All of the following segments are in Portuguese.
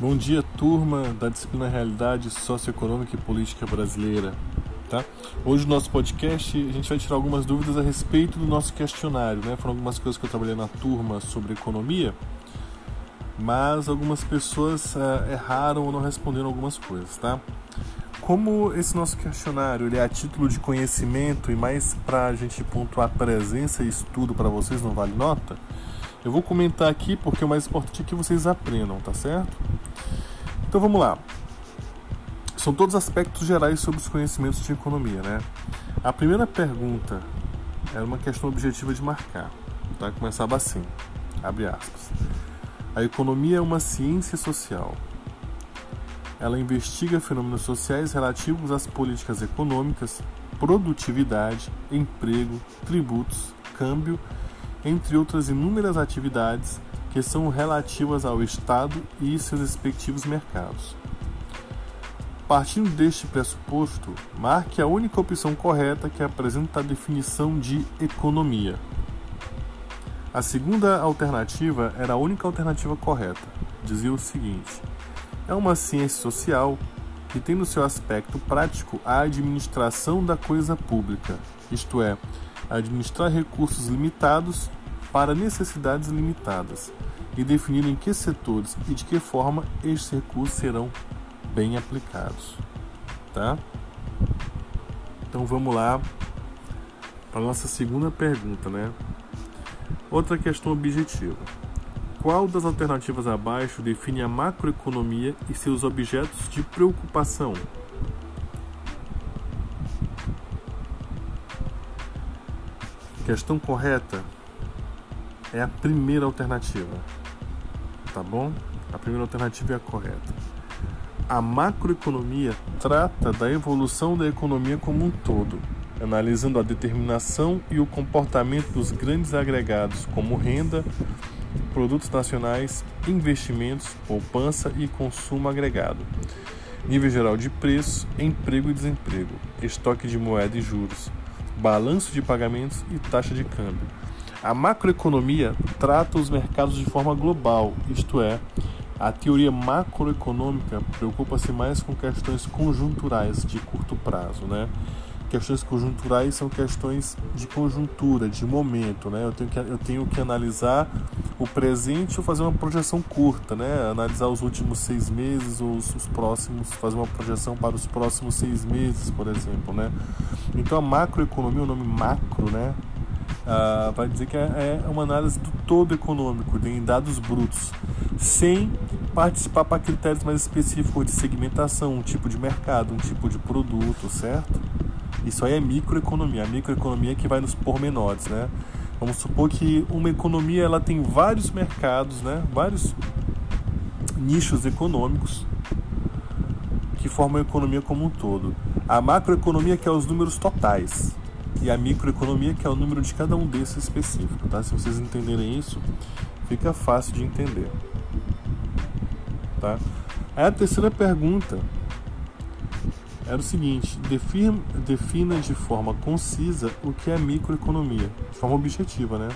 Bom dia, turma da disciplina Realidade Socioeconômica e Política Brasileira. Tá? Hoje no nosso podcast a gente vai tirar algumas dúvidas a respeito do nosso questionário. Né? Foram algumas coisas que eu trabalhei na turma sobre economia, mas algumas pessoas uh, erraram ou não responderam algumas coisas. Tá? Como esse nosso questionário ele é a título de conhecimento e mais para a gente pontuar presença e estudo para vocês, não vale nota, eu vou comentar aqui porque o mais importante é que vocês aprendam, tá certo? Então vamos lá. São todos aspectos gerais sobre os conhecimentos de economia, né? A primeira pergunta era uma questão objetiva de marcar. Tá? Começava assim, abre aspas. A economia é uma ciência social. Ela investiga fenômenos sociais relativos às políticas econômicas, produtividade, emprego, tributos, câmbio, entre outras inúmeras atividades que são relativas ao Estado e seus respectivos mercados. Partindo deste pressuposto, marque a única opção correta que apresenta a definição de economia. A segunda alternativa era a única alternativa correta. Dizia o seguinte: é uma ciência social que tem no seu aspecto prático a administração da coisa pública, isto é, administrar recursos limitados para necessidades limitadas e definir em que setores e de que forma estes recursos serão bem aplicados. Tá? Então vamos lá para nossa segunda pergunta, né? Outra questão objetiva. Qual das alternativas abaixo define a macroeconomia e seus objetos de preocupação? Questão correta é a primeira alternativa. Tá bom? A primeira alternativa é a correta. A macroeconomia trata da evolução da economia como um todo, analisando a determinação e o comportamento dos grandes agregados como renda, produtos nacionais, investimentos, poupança e consumo agregado, nível geral de preço, emprego e desemprego, estoque de moeda e juros, balanço de pagamentos e taxa de câmbio a macroeconomia trata os mercados de forma global, isto é, a teoria macroeconômica preocupa-se mais com questões conjunturais de curto prazo, né? Questões conjunturais são questões de conjuntura, de momento, né? Eu tenho que, eu tenho que analisar o presente ou fazer uma projeção curta, né? Analisar os últimos seis meses ou os, os próximos, fazer uma projeção para os próximos seis meses, por exemplo, né? Então a macroeconomia, o nome macro, né? uh, vai dizer que é, é uma análise do todo econômico, em dados brutos, sem participar para critérios mais específicos de segmentação, um tipo de mercado, um tipo de produto, certo? Isso aí é microeconomia. A microeconomia é que vai nos pormenores, né? Vamos supor que uma economia ela tem vários mercados, né? Vários nichos econômicos que formam a economia como um todo. A macroeconomia que é os números totais e a microeconomia, que é o número de cada um desses específico. Tá? Se vocês entenderem isso, fica fácil de entender. Tá? Aí a terceira pergunta era o seguinte: defina, defina de forma concisa o que é microeconomia, de forma objetiva, né?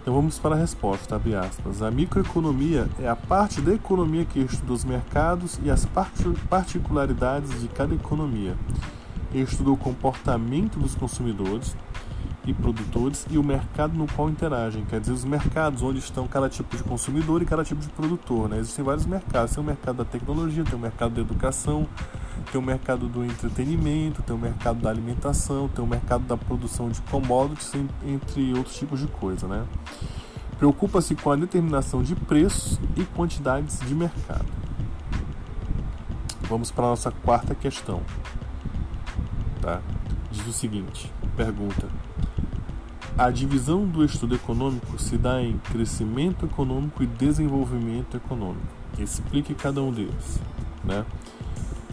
Então vamos para a resposta, abre aspas. A microeconomia é a parte da economia que estuda os mercados e as particularidades de cada economia estuda o comportamento dos consumidores e produtores e o mercado no qual interagem, quer dizer, os mercados onde estão cada tipo de consumidor e cada tipo de produtor. Né? Existem vários mercados, tem o mercado da tecnologia, tem o mercado da educação, tem o mercado do entretenimento, tem o mercado da alimentação, tem o mercado da produção de commodities, entre outros tipos de coisa. Né? Preocupa-se com a determinação de preços e quantidades de mercado. Vamos para a nossa quarta questão tá? Diz o seguinte: pergunta. A divisão do estudo econômico se dá em crescimento econômico e desenvolvimento econômico. Explique cada um deles, né?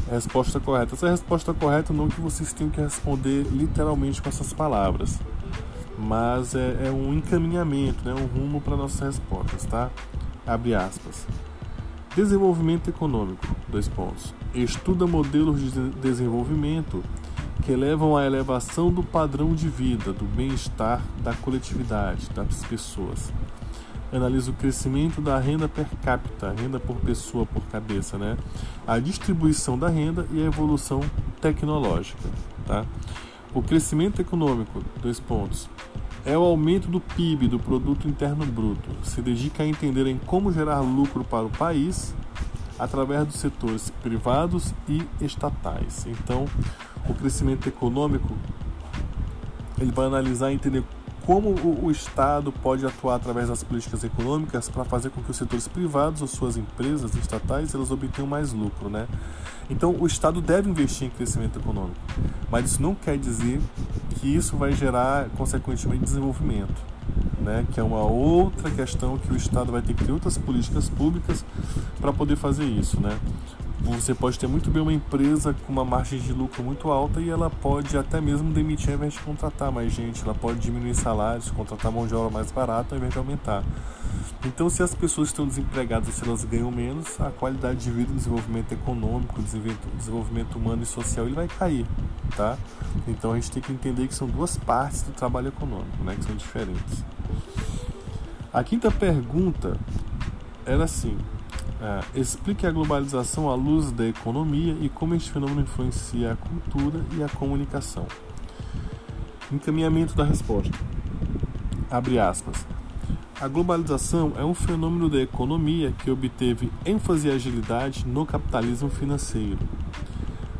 Resposta correta. Essa é a resposta correta não que vocês tenham que responder literalmente com essas palavras, mas é, é um encaminhamento, né? um rumo para nossas respostas, tá? Abre aspas. Desenvolvimento econômico, dois pontos. Estuda modelos de desenvolvimento que levam à elevação do padrão de vida, do bem-estar da coletividade, das pessoas. Analisa o crescimento da renda per capita, renda por pessoa por cabeça, né? A distribuição da renda e a evolução tecnológica, tá? O crescimento econômico, dois pontos, é o aumento do PIB, do produto interno bruto. Se dedica a entender em como gerar lucro para o país através dos setores privados e estatais. Então, o crescimento econômico ele vai analisar e entender como o, o, Estado pode atuar através das políticas econômicas para fazer com que os setores privados ou suas empresas estatais elas obtenham mais lucro, né? Então o Estado deve investir em crescimento econômico, mas isso não quer dizer que isso vai gerar consequentemente desenvolvimento, né? Que é uma outra questão que o Estado vai ter que ter outras políticas públicas para poder fazer isso, né? Você pode ter muito bem uma empresa com uma margem de lucro muito alta e ela pode até mesmo demitir ao invés de contratar mais gente, ela pode diminuir salários, contratar mão de obra mais barata ao invés de aumentar. Então, se as pessoas estão desempregadas, se elas ganham menos, a qualidade de vida, o desenvolvimento econômico, o desenvolvimento humano e social, ele vai cair, tá? Então, a gente tem que entender que são duas partes do trabalho econômico, né, que são diferentes. A quinta pergunta era assim: é, explique a globalização à luz da economia e como este fenômeno influencia a cultura e a comunicação. Encaminhamento da resposta. Abre aspas. A globalização é um fenômeno da economia que obteve ênfase e agilidade no capitalismo financeiro.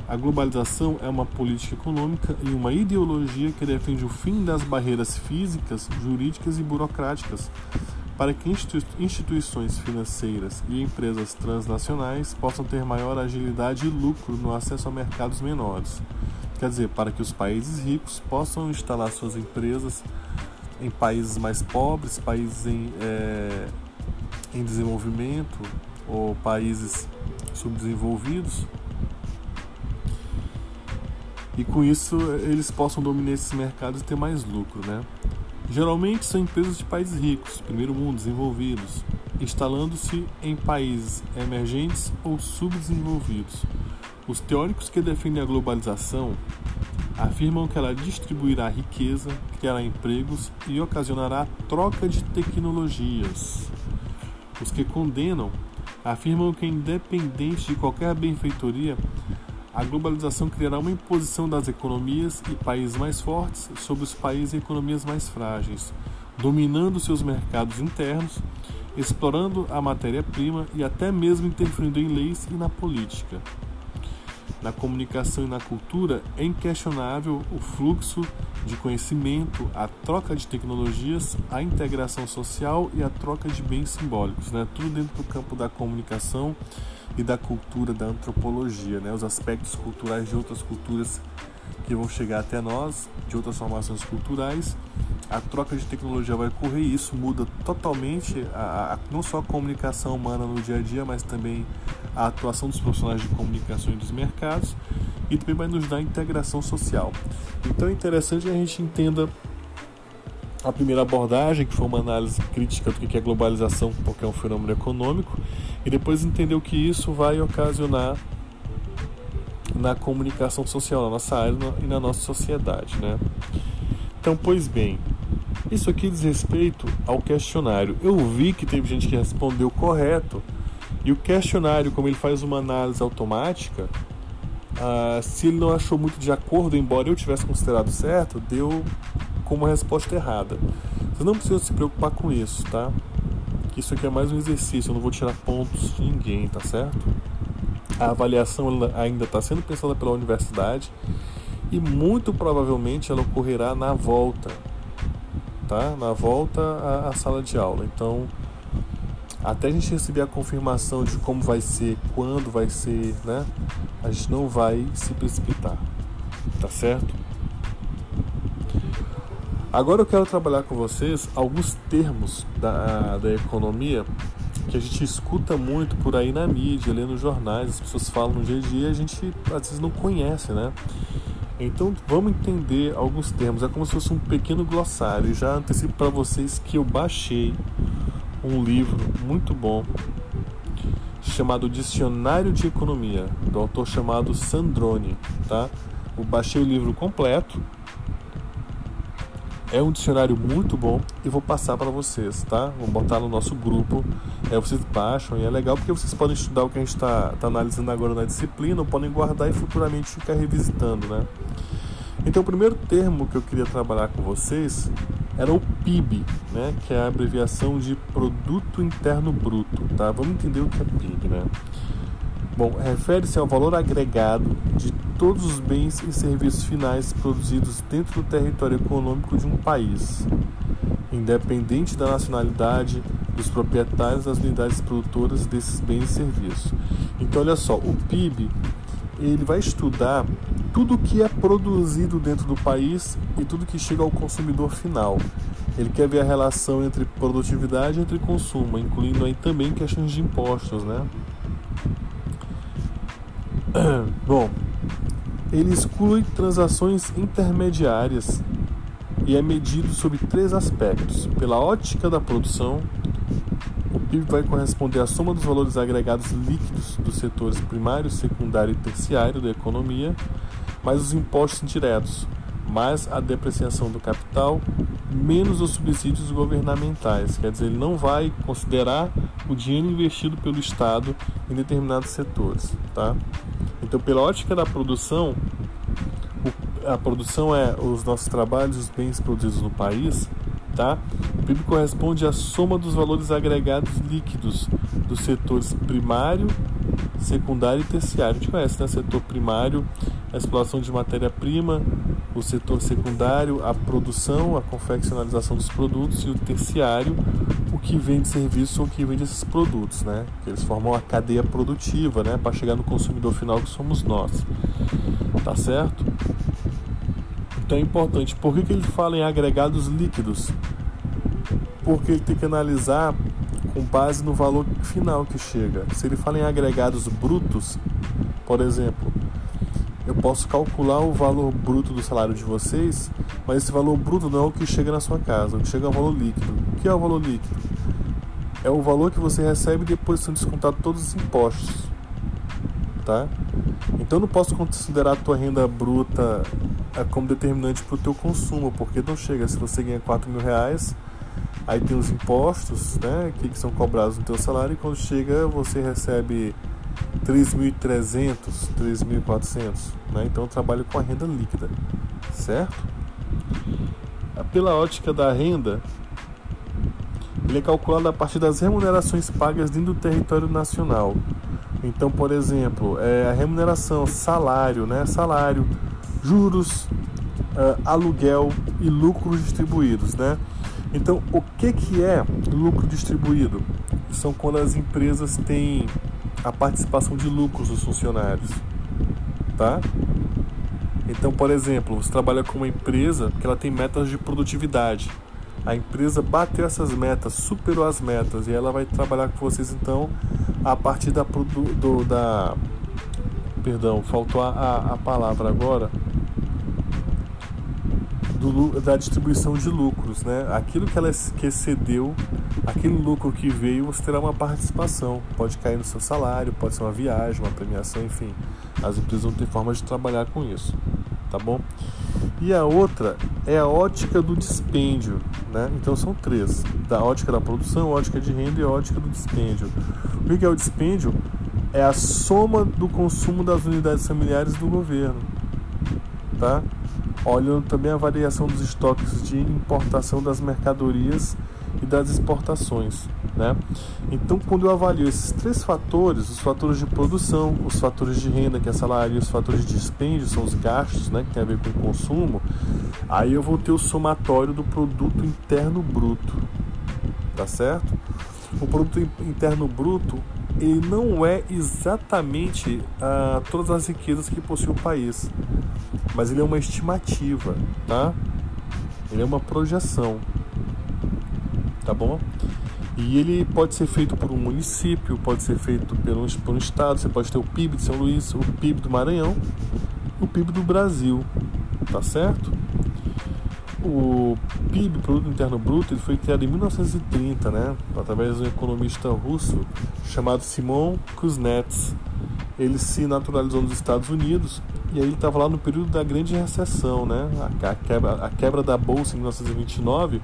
A globalização é uma política econômica e uma ideologia que defende o fim das barreiras físicas, jurídicas e burocráticas para que instituições financeiras e empresas transnacionais possam ter maior agilidade e lucro no acesso a mercados menores. Quer dizer, para que os países ricos possam instalar suas empresas em países mais pobres, países em, é, em desenvolvimento ou países subdesenvolvidos. E com isso eles possam dominar esses mercados e ter mais lucro, né? Geralmente são empresas de países ricos, primeiro mundo, desenvolvidos, instalando-se em países emergentes ou subdesenvolvidos. Os teóricos que defendem a globalização afirmam que ela distribuirá riqueza, criará empregos e ocasionará troca de tecnologias. Os que condenam afirmam que, independente de qualquer benfeitoria, a globalização criará uma imposição das economias e países mais fortes sobre os países e economias mais frágeis, dominando seus mercados internos, explorando a matéria-prima e até mesmo interferindo em leis e na política. Na comunicação e na cultura é inquestionável o fluxo de conhecimento, a troca de tecnologias, a integração social e a troca de bens simbólicos, né? tudo dentro do campo da comunicação e da cultura, da antropologia, né? os aspectos culturais de outras culturas que vão chegar até nós, de outras formações culturais. A troca de tecnologia vai ocorrer e isso muda totalmente a, a, não só a comunicação humana no dia a dia, mas também a atuação dos profissionais de comunicação e dos mercados e também vai nos dar integração social. Então é interessante que a gente entenda a primeira abordagem, que foi uma análise crítica do que é globalização, porque é um fenômeno econômico, e depois entender o que isso vai ocasionar na comunicação social, na nossa área e na nossa sociedade. Né? Então, pois bem, isso aqui diz respeito ao questionário. Eu vi que teve gente que respondeu correto, e o questionário, como ele faz uma análise automática, ah, se ele não achou muito de acordo, embora eu tivesse considerado certo, deu como resposta errada. Você não precisa se preocupar com isso, tá? Isso aqui é mais um exercício, eu não vou tirar pontos de ninguém, tá certo? A avaliação ainda está sendo pensada pela universidade e muito provavelmente ela ocorrerá na volta, tá? Na volta à, à sala de aula. Então, até a gente receber a confirmação de como vai ser, quando vai ser, né? A gente não vai se precipitar, tá certo? Agora eu quero trabalhar com vocês alguns termos da, da economia que a gente escuta muito por aí na mídia, lendo jornais, as pessoas falam no dia a dia a gente às vezes não conhece, né? Então vamos entender alguns termos, é como se fosse um pequeno glossário. Já antecipo para vocês que eu baixei um livro muito bom chamado Dicionário de Economia, do autor chamado Sandrone, tá? Eu baixei o livro completo É um dicionário muito bom e vou passar para vocês, tá? Vou botar no nosso grupo. É, vocês baixam e é legal porque vocês podem estudar o que a gente está tá analisando agora na disciplina, ou podem guardar e futuramente ficar revisitando, né? Então, o primeiro termo que eu queria trabalhar com vocês era o PIB, né? Que é a abreviação de Produto Interno Bruto, tá? Vamos entender o que é PIB, né? Bom, refere-se ao valor agregado de todos os bens e serviços finais produzidos dentro do território econômico de um país, independente da nacionalidade dos proprietários das unidades produtoras desses bens e serviços. Então, olha só, o PIB ele vai estudar tudo que é produzido dentro do país e tudo que chega ao consumidor final. Ele quer ver a relação entre produtividade e entre consumo, incluindo aí também questões de impostos, né? Bom, ele exclui transações intermediárias e é medido sob três aspectos: pela ótica da produção, o PIB vai corresponder à soma dos valores agregados líquidos dos setores primário, secundário e terciário da economia, mais os impostos indiretos, mais a depreciação do capital, menos os subsídios governamentais. Quer dizer, ele não vai considerar o dinheiro investido pelo Estado em determinados setores. Tá? Então, pela ótica da produção, a produção é os nossos trabalhos, os bens produzidos no país, tá? O PIB corresponde à soma dos valores agregados líquidos dos setores primário, secundário e terciário. A gente conhece, né? Setor primário, a exploração de matéria-prima, o setor secundário, a produção, a confeccionalização dos produtos e o terciário, o que vende serviço ou que vende esses produtos, né? Eles formam a cadeia produtiva, né? Para chegar no consumidor final que somos nós, tá certo? Então é importante. Por que, que ele fala em agregados líquidos? Porque ele tem que analisar com base no valor final que chega. Se ele fala em agregados brutos, por exemplo, eu posso calcular o valor bruto do salário de vocês, mas esse valor bruto não é o que chega na sua casa, o que chega é o valor líquido. O que é o valor líquido? É o valor que você recebe depois de são descontados todos os impostos. Tá? Então eu não posso considerar a tua renda bruta é, como determinante para o teu consumo, porque não chega. Se você ganha 4 mil reais, aí tem os impostos né, que são cobrados no teu salário, e quando chega você recebe 3.300, 3.400, né? Então eu trabalho com a renda líquida, certo? Pela ótica da renda, ele é calculado a partir das remunerações pagas dentro do território nacional. Então, por exemplo, é a remuneração, salário, né? Salário, juros, uh, aluguel e lucros distribuídos, né? Então, o que que é lucro distribuído? São quando as empresas têm a participação de lucros dos funcionários, tá? Então, por exemplo, você trabalha com uma empresa que ela tem metas de produtividade. A empresa bateu essas metas, superou as metas e ela vai trabalhar com vocês então a partir da do, da perdão, faltou a, a palavra agora do, da distribuição de lucros, né? Aquilo que ela excedeu, aquele lucro que veio, você terá uma participação. Pode cair no seu salário, pode ser uma viagem, uma premiação, enfim. As empresas vão ter formas de trabalhar com isso, tá bom? E a outra é a ótica do dispêndio, né? Então são três: da ótica da produção, ótica de renda e ótica do dispêndio. O que é o dispêndio? É a soma do consumo das unidades familiares do governo, tá? Olhando também a variação dos estoques de importação das mercadorias e das exportações. Né? Então, quando eu avalio esses três fatores, os fatores de produção, os fatores de renda, que é salário, e os fatores de dispêndio, são os gastos, né, que tem a ver com o consumo, aí eu vou ter o somatório do produto interno bruto. Tá certo? O produto interno bruto ele não é exatamente ah, todas as riquezas que possui o país, mas ele é uma estimativa, tá? Ele é uma projeção, tá bom? E ele pode ser feito por um município, pode ser feito por um, por um estado, você pode ter o PIB de São Luís, o PIB do Maranhão, o PIB do Brasil, tá certo? o PIB, Produto Interno Bruto, ele foi criado em 1930, né, através de um economista russo chamado Simon Kuznets. Ele se naturalizou nos Estados Unidos e aí estava lá no período da grande recessão, né, a, quebra, a quebra da bolsa em 1929.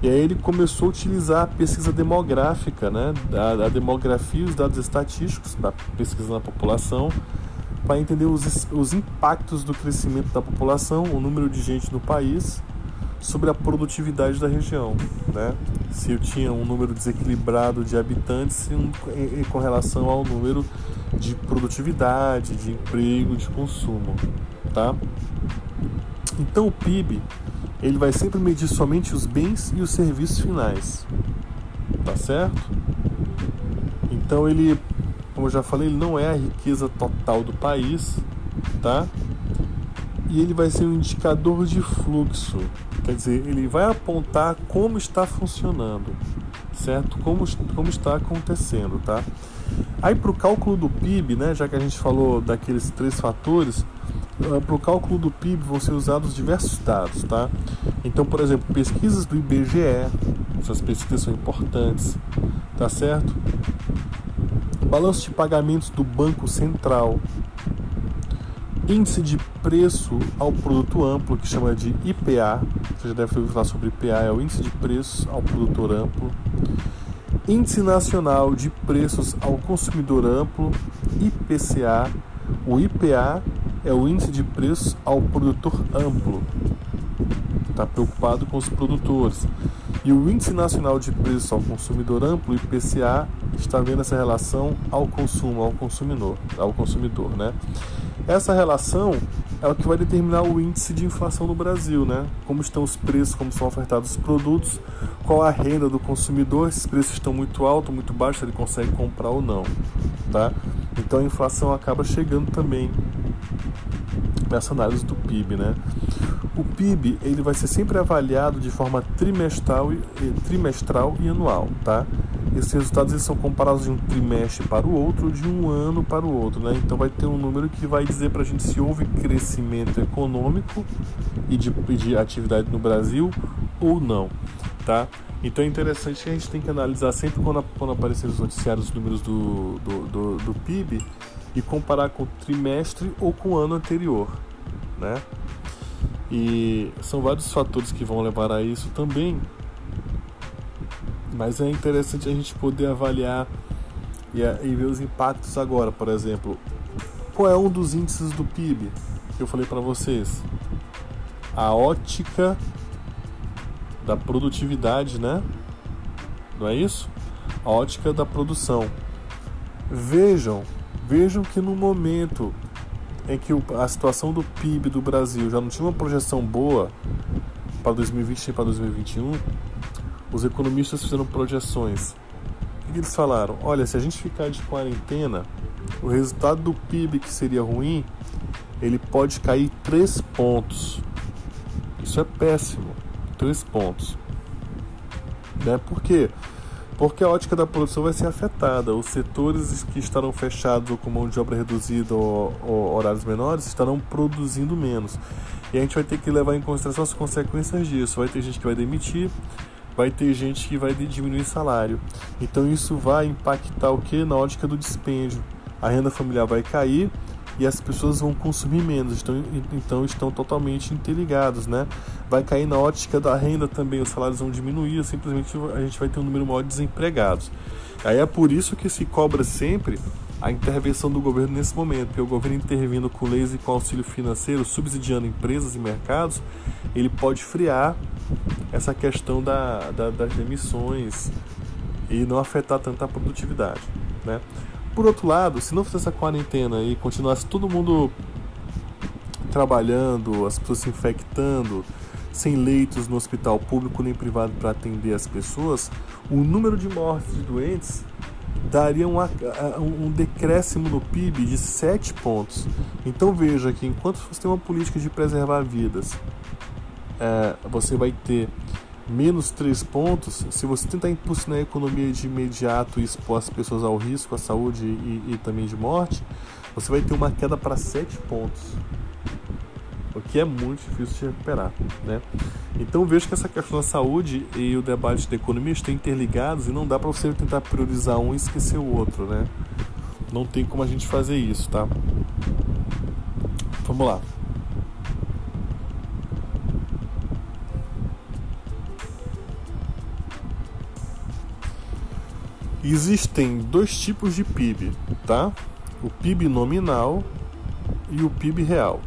E aí ele começou a utilizar a pesquisa demográfica, né, a, a demografia, os dados estatísticos da pesquisa na população para entender os, os impactos do crescimento da população, o número de gente no país, sobre a produtividade da região. Né? Se eu tinha um número desequilibrado de habitantes em, em, com relação ao número de produtividade, de emprego, de consumo. Tá? Então o PIB ele vai sempre medir somente os bens e os serviços finais. Tá certo? Então ele como eu já falei, ele não é a riqueza total do país, tá? E ele vai ser um indicador de fluxo, quer dizer, ele vai apontar como está funcionando, certo? Como, como está acontecendo, tá? Aí para o cálculo do PIB, né, já que a gente falou daqueles três fatores, ah, para o cálculo do PIB vão ser usados diversos dados, tá? Então, por exemplo, pesquisas do IBGE, essas pesquisas são importantes, tá certo? balanço de pagamentos do Banco Central, índice de preço ao produto amplo, que chama de IPA, você já deve ouvir falar sobre IPA, é o índice de preços ao produtor amplo, índice nacional de preços ao consumidor amplo, IPCA, o IPA é o índice de preços ao produtor amplo, está preocupado com os produtores. E o Índice Nacional de Preços ao Consumidor Amplo, IPCA, está vendo essa relação ao consumo, ao consumidor, ao consumidor, né? Essa relação é o que vai determinar o índice de inflação no Brasil, né? Como estão os preços, como são ofertados os produtos, qual a renda do consumidor, esses preços estão muito altos, muito baixos, ele consegue comprar ou não, tá? Então a inflação acaba chegando também nessa análise do PIB, né? O PIB ele vai ser sempre avaliado de forma trimestral e, trimestral e anual, tá? Esses resultados eles são comparados de um trimestre para o outro, de um ano para o outro, né? Então vai ter um número que vai dizer para a gente se houve crescimento econômico e de, de atividade no Brasil ou não, tá? Então é interessante que a gente tem que analisar sempre quando, quando aparecer os noticiários os números do, do, do, do PIB e comparar com o trimestre ou com o ano anterior, né? E são vários fatores que vão levar a isso também, mas é interessante a gente poder avaliar e, e ver os impactos agora, por exemplo, qual é um dos índices do PIB que eu falei para vocês? A ótica da produtividade, né? Não é isso? A ótica da produção. Vejam Vejam que no momento em que a situação do PIB do Brasil já não tinha uma projeção boa para 2020 e para 2021, os economistas fizeram projeções. Que eles falaram? Olha, se a gente ficar de quarentena, o resultado do PIB que seria ruim, ele pode cair 3 pontos. Isso é péssimo. 3 pontos. Né? Por quê? porque a ótica da produção vai ser afetada. Os setores que estarão fechados ou com mão de obra reduzida ou, ou horários menores estarão produzindo menos. E a gente vai ter que levar em consideração as consequências disso. Vai ter gente que vai demitir, vai ter gente que vai diminuir salário. Então isso vai impactar o que na ótica do dispêndio. A renda familiar vai cair e as pessoas vão consumir menos, então, então estão totalmente interligados, né? Vai cair na ótica da renda também, os salários vão diminuir, simplesmente a gente vai ter um número maior de desempregados. Aí é por isso que se cobra sempre a intervenção do governo nesse momento, porque o governo intervindo com leis e com auxílio financeiro, subsidiando empresas e mercados, ele pode friar essa questão da, da, das emissões e não afetar tanto a produtividade, né? Por outro lado, se não fizesse essa quarentena e continuasse todo mundo trabalhando, as pessoas se infectando, sem leitos no hospital público nem privado para atender as pessoas, o número de mortes de doentes daria um, um decréscimo no PIB de 7 pontos. Então veja que enquanto você tem uma política de preservar vidas, é, você vai ter menos 3 pontos, se você tentar impulsionar a economia de imediato e expor as pessoas ao risco, à saúde e, e também de morte, você vai ter uma queda para 7 pontos. o que é muito difícil de recuperar. Né? Então vejo que essa questão da saúde e o debate da economia estão interligados e não dá para você tentar priorizar um e esquecer o outro. Né? Não tem como a gente fazer isso, tá? Vamos lá. Existem dois tipos de PIB, tá? O PIB nominal e o PIB real.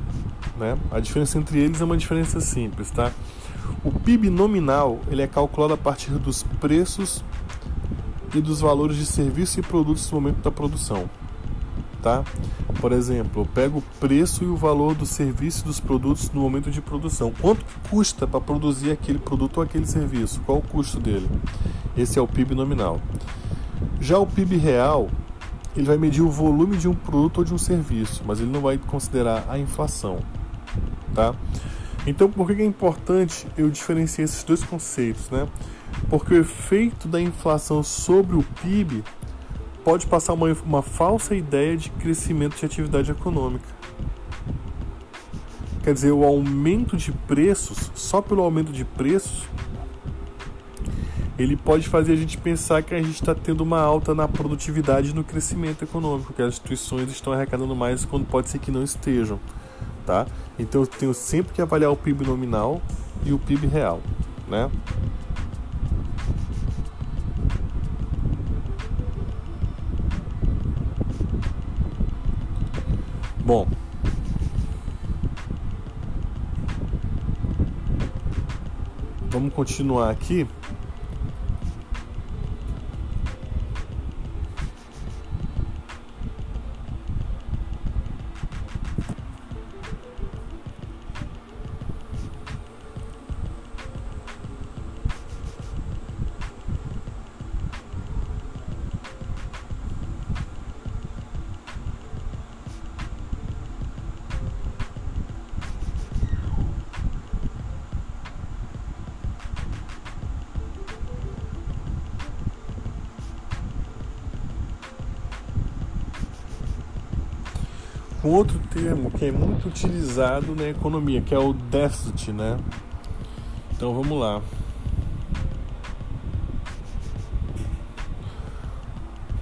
Né? A diferença entre eles é uma diferença simples, tá? O PIB nominal ele é calculado a partir dos preços e dos valores de serviços e produtos no momento da produção, tá? Por exemplo, eu pego o preço e o valor do serviço e dos produtos no momento de produção. Quanto custa para produzir aquele produto ou aquele serviço? Qual o custo dele? Esse é o PIB nominal. Já o PIB real ele vai medir o volume de um produto ou de um serviço, mas ele não vai considerar a inflação, tá? Então, por que é importante eu diferenciar esses dois conceitos, né? Porque o efeito da inflação sobre o PIB pode passar uma, uma falsa ideia de crescimento de atividade econômica. Quer dizer, o aumento de preços, só pelo aumento de preços, ele pode fazer a gente pensar que a gente está tendo uma alta na produtividade e no crescimento econômico, que as instituições estão arrecadando mais quando pode ser que não estejam, tá? Então eu tenho sempre que avaliar o PIB nominal e o PIB real, né? Bom, vamos continuar aqui. Um outro termo que é muito utilizado na economia, que é o déficit, né? Então vamos lá.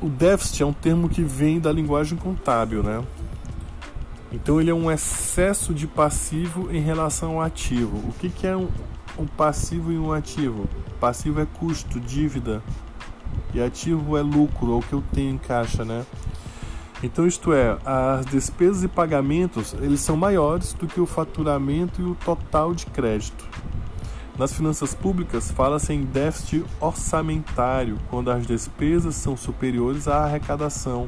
O déficit é um termo que vem da linguagem contábil, né? Então ele é um excesso de passivo em relação ao ativo. O que, que é um, um passivo e um ativo? Passivo é custo, dívida, e ativo é lucro, ou o que eu tenho em caixa, né? Então, isto é, as despesas e pagamentos eles são maiores do que o faturamento e o total de crédito. Nas finanças públicas, fala-se em déficit orçamentário, quando as despesas são superiores à arrecadação,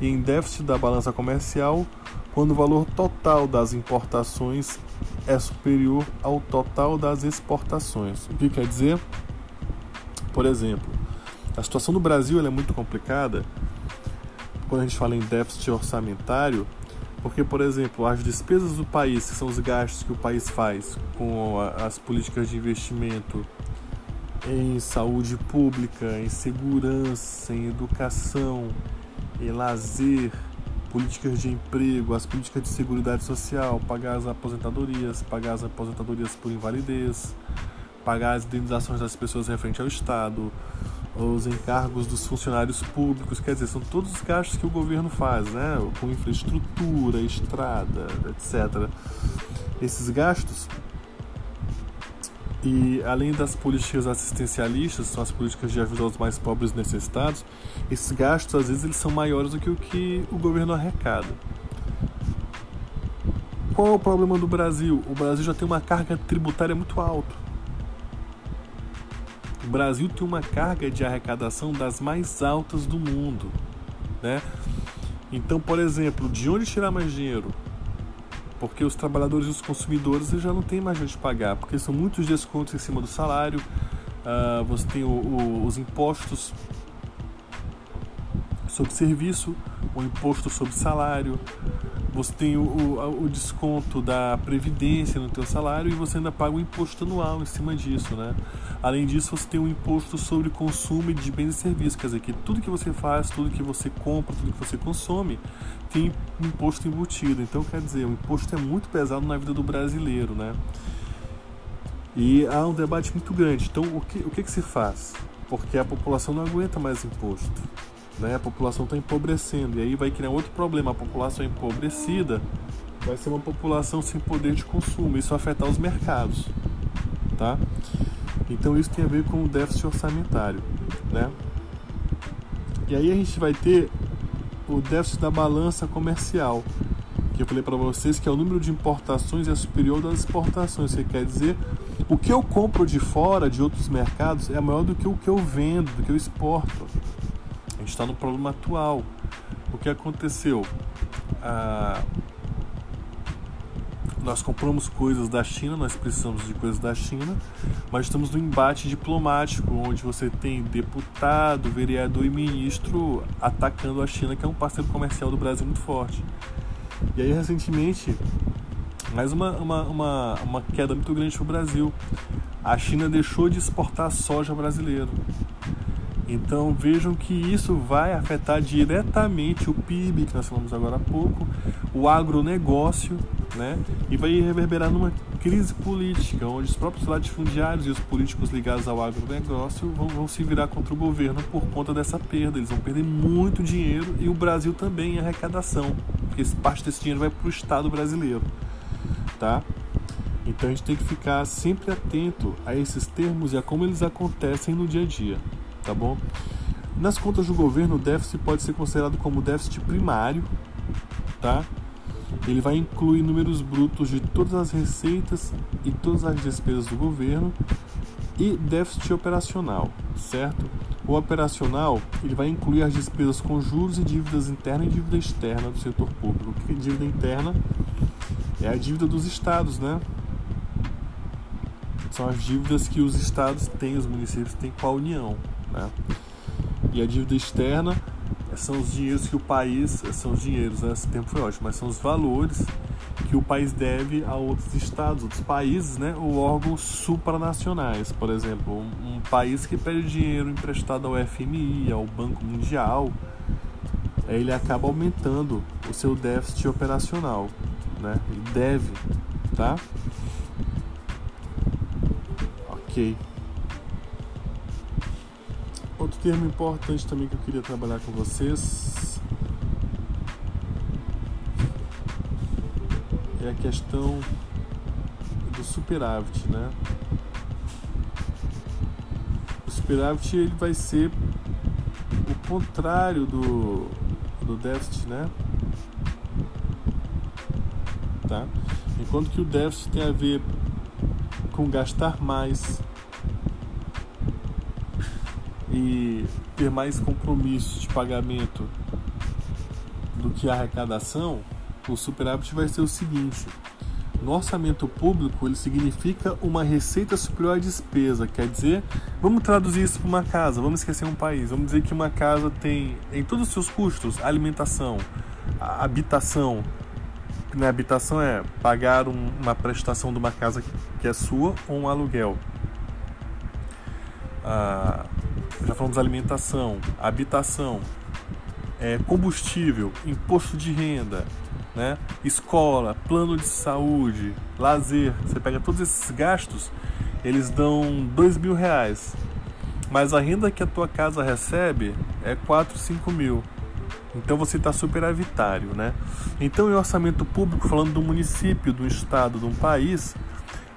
e em déficit da balança comercial, quando o valor total das importações é superior ao total das exportações. O que quer dizer? Por exemplo, a situação do Brasil é muito complicada quando a gente fala em déficit orçamentário, porque, por exemplo, as despesas do país, que são os gastos que o país faz com as políticas de investimento em saúde pública, em segurança, em educação, em lazer, políticas de emprego, as políticas de seguridade social, pagar as aposentadorias, pagar as aposentadorias por invalidez, pagar as indenizações das pessoas referente ao Estado, os encargos dos funcionários públicos, quer dizer, são todos os gastos que o governo faz, né? com infraestrutura, estrada, etc. Esses gastos, e além das políticas assistencialistas, são as políticas de ajuda aos mais pobres necessitados, esses gastos às vezes eles são maiores do que o que o governo arrecada. Qual é o problema do Brasil? O Brasil já tem uma carga tributária muito alta Brasil tem uma carga de arrecadação das mais altas do mundo, né? Então, por exemplo, de onde tirar mais dinheiro? Porque os trabalhadores e os consumidores já não têm mais onde pagar, porque são muitos descontos em cima do salário, uh, você tem o, o, os impostos sobre serviço, o imposto sobre salário, você tem o, o, o, desconto da previdência no teu salário e você ainda paga o imposto anual em cima disso, né? Além disso, você tem um imposto sobre consumo de bens e serviços, quer dizer que tudo que você faz, tudo que você compra, tudo que você consome tem imposto embutido. Então, quer dizer, o imposto é muito pesado na vida do brasileiro, né? E há um debate muito grande. Então, o que, o que, que se faz? Porque a população não aguenta mais imposto né? A população está empobrecendo e aí vai criar outro problema. A população empobrecida vai ser uma população sem poder de consumo. Isso afetar os mercados, tá? Então isso tem a ver com o déficit orçamentário, né? E aí a gente vai ter o déficit da balança comercial, que eu falei para vocês que é o número de importações é superior das exportações. Isso quer dizer o que eu compro de fora, de outros mercados, é maior do que o que eu vendo, do que eu exporto. A gente está no problema atual. O que aconteceu? Ah, nós compramos coisas da China, nós precisamos de coisas da China, mas estamos no embate diplomático, onde você tem deputado, vereador e ministro atacando a China, que é um parceiro comercial do Brasil muito forte. E aí, recentemente, mais uma, uma, uma, uma queda muito grande para o Brasil. A China deixou de exportar soja brasileira. Então vejam que isso vai afetar diretamente o PIB, que nós falamos agora há pouco, o agronegócio, né? e vai reverberar numa crise política, onde os próprios latifundiários e os políticos ligados ao agronegócio vão, vão se virar contra o governo por conta dessa perda. Eles vão perder muito dinheiro e o Brasil também em arrecadação, porque parte desse dinheiro vai para o Estado brasileiro. Tá? Então a gente tem que ficar sempre atento a esses termos e a como eles acontecem no dia a dia tá bom? Nas contas do governo, o déficit pode ser considerado como déficit primário, tá? Ele vai incluir números brutos de todas as receitas e todas as despesas do governo e déficit operacional, certo? O operacional ele vai incluir as despesas com juros e dívidas interna e dívida externa do setor público. O que é dívida interna? É a dívida dos estados, né? São as dívidas que os estados têm, os municípios têm com a União. Né? E a dívida externa são os dinheiros que o país, são os dinheiros, né? esse tempo foi ótimo, mas são os valores que o país deve a outros estados, outros países, né? ou órgãos supranacionais. Por exemplo, um, um país que pede dinheiro emprestado ao FMI, ao Banco Mundial, ele acaba aumentando o seu déficit operacional. Né? Ele deve, tá? Ok. Termo importante também que eu queria trabalhar com vocês é a questão do superávit, né? O superávit ele vai ser o contrário do, do déficit, né? Tá? Enquanto que o déficit tem a ver com gastar mais e ter mais compromissos de pagamento do que a arrecadação, o superávit vai ser o seguinte: no orçamento público ele significa uma receita superior à despesa, quer dizer, vamos traduzir isso para uma casa, vamos esquecer um país, vamos dizer que uma casa tem em todos os seus custos alimentação, habitação, na habitação é pagar um, uma prestação de uma casa que é sua ou um aluguel. Ah, já falamos alimentação, habitação, é, combustível, imposto de renda, né? escola, plano de saúde, lazer. Você pega todos esses gastos, eles dão dois mil reais. Mas a renda que a tua casa recebe é 4, 5 mil. Então você está superavitário, né? Então, em orçamento público, falando do município, do estado, de um país,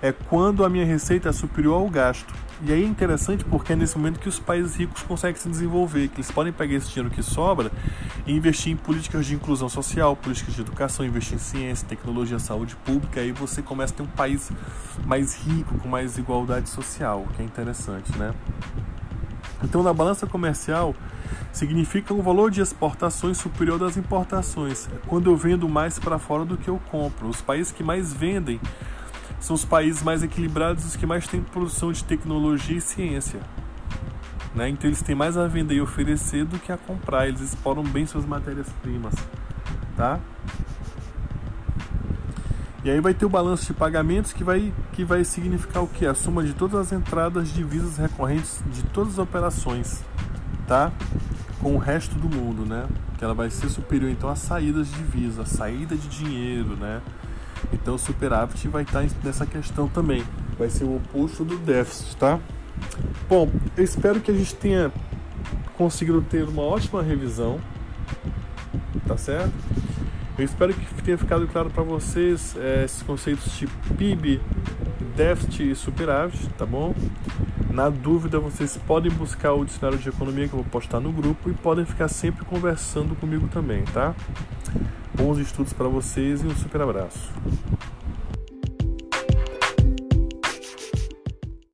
é quando a minha receita é superior ao gasto. E aí é interessante porque é nesse momento que os países ricos conseguem se desenvolver, que eles podem pegar esse dinheiro que sobra e investir em políticas de inclusão social, políticas de educação, investir em ciência, tecnologia, saúde pública, aí você começa a ter um país mais rico, com mais igualdade social, o que é interessante, né? Então, na balança comercial, significa um valor de exportações superior das importações, quando eu vendo mais para fora do que eu compro. Os países que mais vendem são os países mais equilibrados, os que mais têm produção de tecnologia e ciência. Né? Então eles têm mais a vender e oferecer do que a comprar, eles exploram bem suas matérias-primas. Tá? E aí vai ter o balanço de pagamentos que vai, que vai significar o que? A soma de todas as entradas divisas recorrentes de todas as operações, tá? Com o resto do mundo, né? Que ela vai ser superior então às saídas de divisa, a saída de dinheiro, né? Então o superávit vai estar nessa questão também. Vai ser o oposto do déficit, tá? Bom, eu espero que a gente tenha conseguido ter uma ótima revisão, tá certo? Eu espero que tenha ficado claro para vocês é, esses conceitos de PIB, déficit e superávit, tá bom? Na dúvida, vocês podem buscar o dicionário de economia que eu vou postar no grupo e podem ficar sempre conversando comigo também, tá? Bons estudos para vocês e um super abraço.